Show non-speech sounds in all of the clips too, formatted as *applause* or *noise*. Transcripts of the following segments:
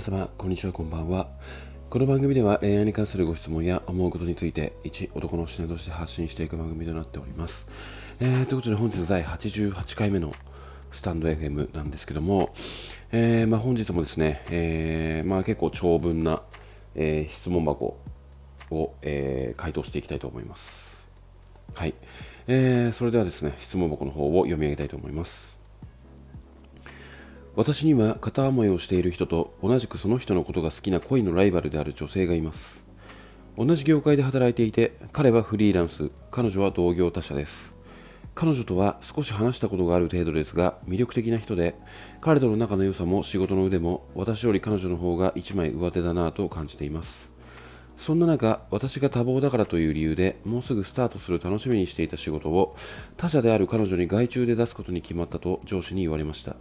皆様、こんにちは、こんばんは。この番組では恋愛に関するご質問や思うことについて、一男の視点として発信していく番組となっております。えー、ということで、本日第88回目のスタンド FM なんですけども、えー、まあ、本日もですね、えー、まあ、結構長文な、え質問箱を、え回答していきたいと思います。はい。えー、それではですね、質問箱の方を読み上げたいと思います。私には片思いをしている人と同じくその人のことが好きな恋のライバルである女性がいます。同じ業界で働いていて彼はフリーランス彼女は同業他社です。彼女とは少し話したことがある程度ですが魅力的な人で彼との仲の良さも仕事の腕も私より彼女の方が一枚上手だなぁと感じています。そんな中私が多忙だからという理由でもうすぐスタートする楽しみにしていた仕事を他社である彼女に外注で出すことに決まったと上司に言われました。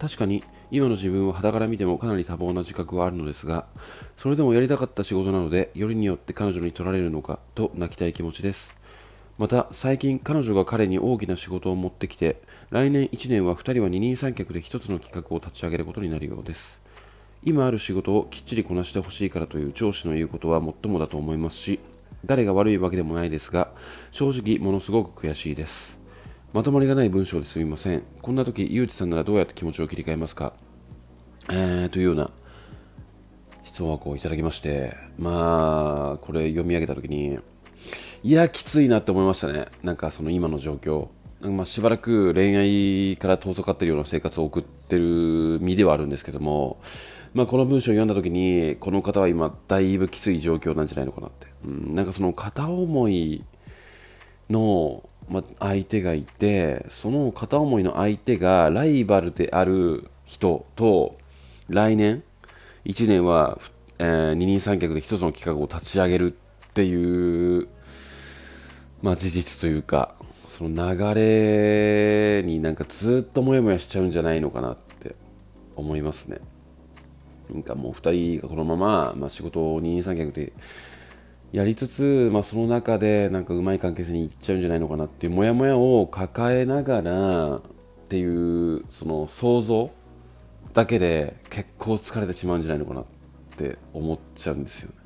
確かに今の自分を肌から見てもかなり多忙な自覚はあるのですがそれでもやりたかった仕事なのでよりによって彼女に取られるのかと泣きたい気持ちです。また最近彼女が彼に大きな仕事を持ってきて来年1年は2人は二人三脚で1つの企画を立ち上げることになるようです。今ある仕事をきっちりこなしてほしいからという上司の言うことはもっともだと思いますし誰が悪いわけでもないですが正直ものすごく悔しいです。まとまりがない文章ですみません。こんな時、ゆうちさんならどうやって気持ちを切り替えますか？えー、というような質問をいただきまして、まあ、これ読み上げた時に、いや、きついなって思いましたね。なんかその今の状況。まあ、しばらく恋愛から遠ざかってるような生活を送ってる身ではあるんですけども、まあ、この文章を読んだ時にこの方は今だいぶきつい状況なんじゃないのかなって、うん、なんかその片思いのま相手がいてその片思いの相手がライバルである人と来年1年は、えー、二人三脚で一つの企画を立ち上げるっていう、まあ、事実というかその流れになんかずっとモヤモヤしちゃうんじゃないのかなって思いますね。なんかもう2人がこのまま、まあ、仕事を二人三脚でやりつつ、まあ、その中でなんかうまい関係性にいっちゃうんじゃないのかなっていうモヤモヤを抱えながらっていうその想像だけで結構疲れてしまうんじゃないのかなって思っちゃうんですよね。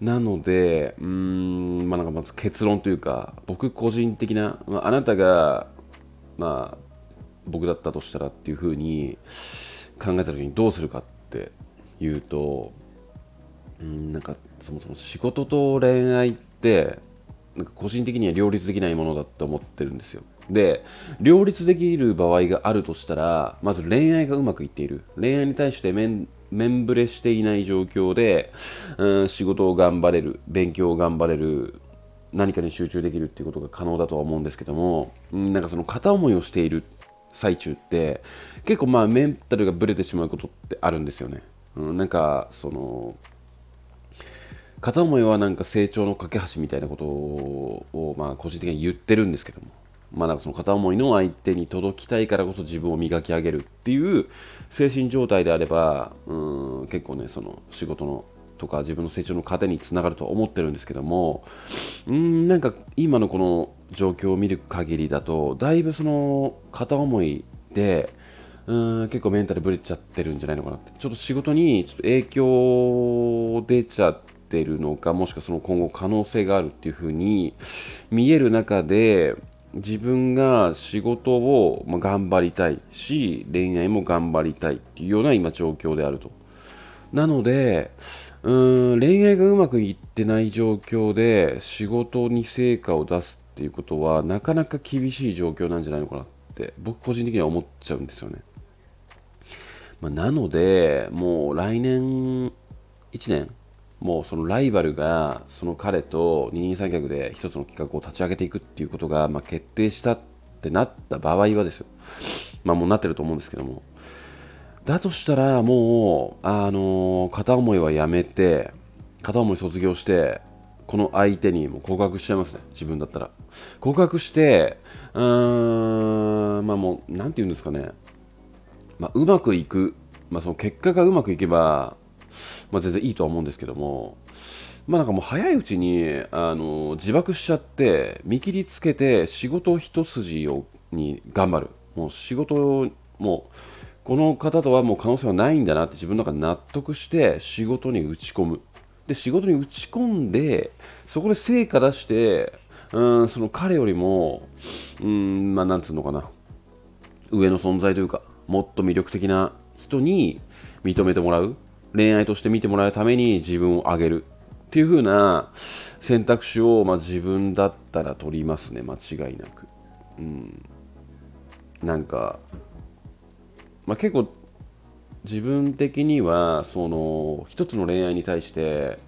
なので、うん、まあ、なんかまず結論というか、僕個人的な、まあ、あなたが、まあ、僕だったとしたらっていうふうに考えた時にどうするかっていうと、うんなんかそもそも仕事と恋愛ってなんか個人的には両立できないものだって思ってるんですよ。で両立できる場合があるとしたらまず恋愛がうまくいっている。恋愛に対して面面ぶれしていない状況で、うん、仕事を頑張れる勉強を頑張れる何かに集中できるっていうことが可能だとは思うんですけども、うん、なんかその片思いをしている最中って結構まあメンタルがブレてしまうことってあるんですよね、うん、なんかその片思いはなんか成長の架け橋みたいなことを、まあ、個人的に言ってるんですけども、まあ、なんかその片思いの相手に届きたいからこそ自分を磨き上げるっていう精神状態であればうん結構ねその仕事のとか自分の成長の糧につながると思ってるんですけども。うんなんか今のこの状況を見る限りだとだいぶその片思いでうん結構メンタルブレちゃってるんじゃないのかなって。ちょっと仕事にちょっと影響出ちゃっててるのかもしくはその今後可能性があるっていうふうに見える中で自分が仕事を頑張りたいし恋愛も頑張りたいっていうような今状況であると。なのでうん恋愛がうまくいってない状況で仕事に成果を出すっていうことはなかなか厳しい状況なんじゃないのかなって僕個人的には思っちゃうんですよね。まあ、なのでもう来年1年もうそのライバルがその彼と二人三脚で一つの企画を立ち上げていくっていうことが、まあ、決定したってなった場合はですよ、まあ、もうなってると思うんですけども。だとしたらもう、あの、片思いはやめて片思い卒業してこの相手にも告白しちゃいますね。自分だったら。告白してうーんまあもう何て言うんですかね、まあ、うまくいく、まあ、その結果がうまくいけばまあ、全然いいとは思うんですけども、まあなんかもう早いうちにあの自爆しちゃって見切りつけて仕事一筋をに頑張る。もう仕事もうこの方とはもう可能性はないんだなって自分の中で納得して仕事に打ち込む。で仕事に打ち込んでそこで成果出してうんその彼よりもうんまあなんつうのかな。上の存在というかもっと魅力的な人に認めてもらう。恋愛として見てもらうために自分を上げるっていう風な選択肢を、まあ、自分だったら取りますね。間違いなく。うん。なんか、まあ、結構自分的にはその一つの恋愛に対して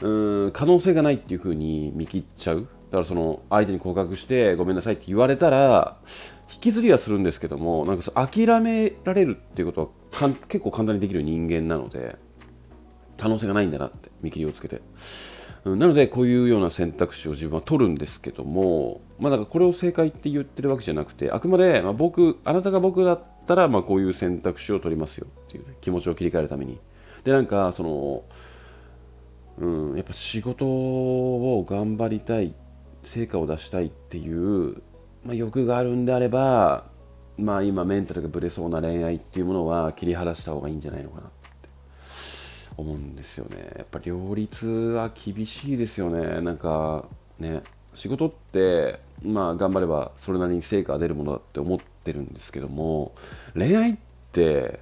うん可能性がないっていう風に見切っちゃう。だからその相手に告白してごめんなさいって言われたら引きずりはするんですけどもなんか諦められるっていうことは結構簡単にできる人間なので可能性がないんだなって見切りをつけて、うん、なのでこういうような選択肢を自分は取るんですけどもまあだからこれを正解って言ってるわけじゃなくてあくまでまあ僕あなたが僕だったらまあこういう選択肢を取りますよっていう、ね、気持ちを切り替えるために。でなんかそのうん、やっぱ仕事を頑張りたい成果を出したいっていうまあ、欲があるんであれば、まあ、今メンタルがぶれそうな恋愛っていうものは切り離した方がいいんじゃないのかなって思うんですよね。やっぱ両立は厳しいですよね。なんかね仕事ってまあ頑張ればそれなりに成果が出るものだって思ってるんですけども恋愛って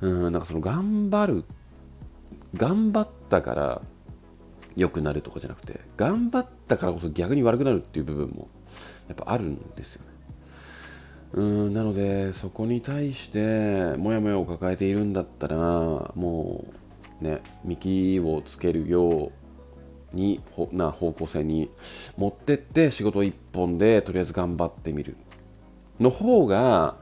うんなんかその頑張る頑張ったから良くなるとかじゃなくて頑張ったからこそ逆に悪くなるっていう部分もやっぱあるんですよね。うんなのでそこに対してモヤモヤを抱えているんだったらもうね見切りをつけるようにな方向性に持ってって仕事一本でとりあえず頑張ってみるの方が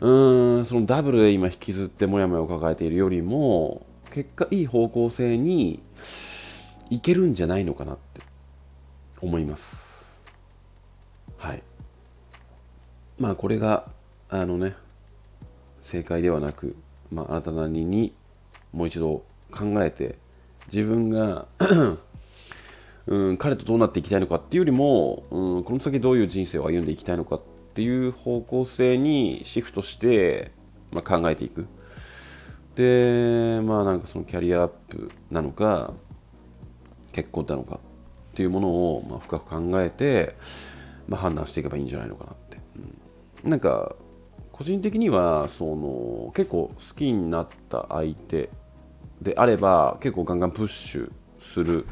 うーんそのダブルで今引きずってモヤモヤを抱えているよりも結果いい方向性にいけるんじゃないのかなって思います。はい。まあこれがあのね正解ではなく、まあ、あなたなりにもう一度考えて自分が *clears throat* うん、彼とどうなっていきたいのかっていうよりも、うん、この先どういう人生を歩んでいきたいのかっていう方向性にシフトして、まあ、考えていく。でまあなんかそのキャリアアップなのか結婚なのかっていうものを、まあ、深く考えてまあ、判断していけばいいんじゃないのかなって、うん、なんか個人的にはその結構好きになった相手であれば結構ガンガンプッシュする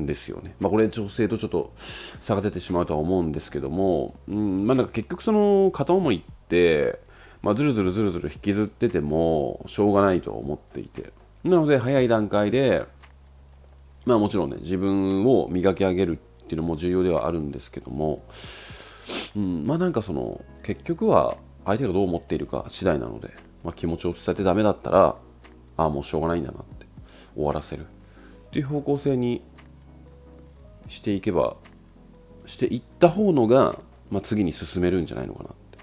んですよね。まあ、これ女性とちょっと差が出てしまうとは思うんですけども、うん。まあ、なんか結局その片思いって、まあ、ずるずるずるずる引きずっててもしょうがないと思っていて。なので早い段階でまあもちろんね自分を磨き上げるっっていうのも重要ではあるんですけども、うん、まあなんかその結局は相手がどう思っているか次第なので、まあ、気持ちを伝えてダメだったらああもうしょうがないんだなって終わらせるっていう方向性にしていけばしていった方のが、まあ、次に進めるんじゃないのかなって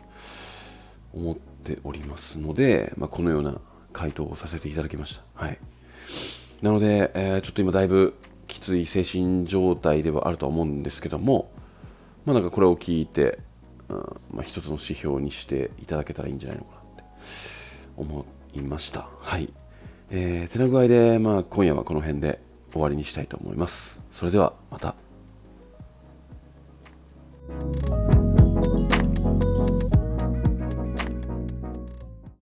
思っておりますので、まあ、このような回答をさせていただきました。はい、なので、えー、ちょっと今だいぶきつい精神状態ではあるとは思うんですけども、まあ、なんかこれを聞いて、うんまあ、一つの指標にしていただけたらいいんじゃないのかなって思いました。はい。えー、てな具合で、まあ、今夜はこの辺で終わりにしたいと思います。それではまた。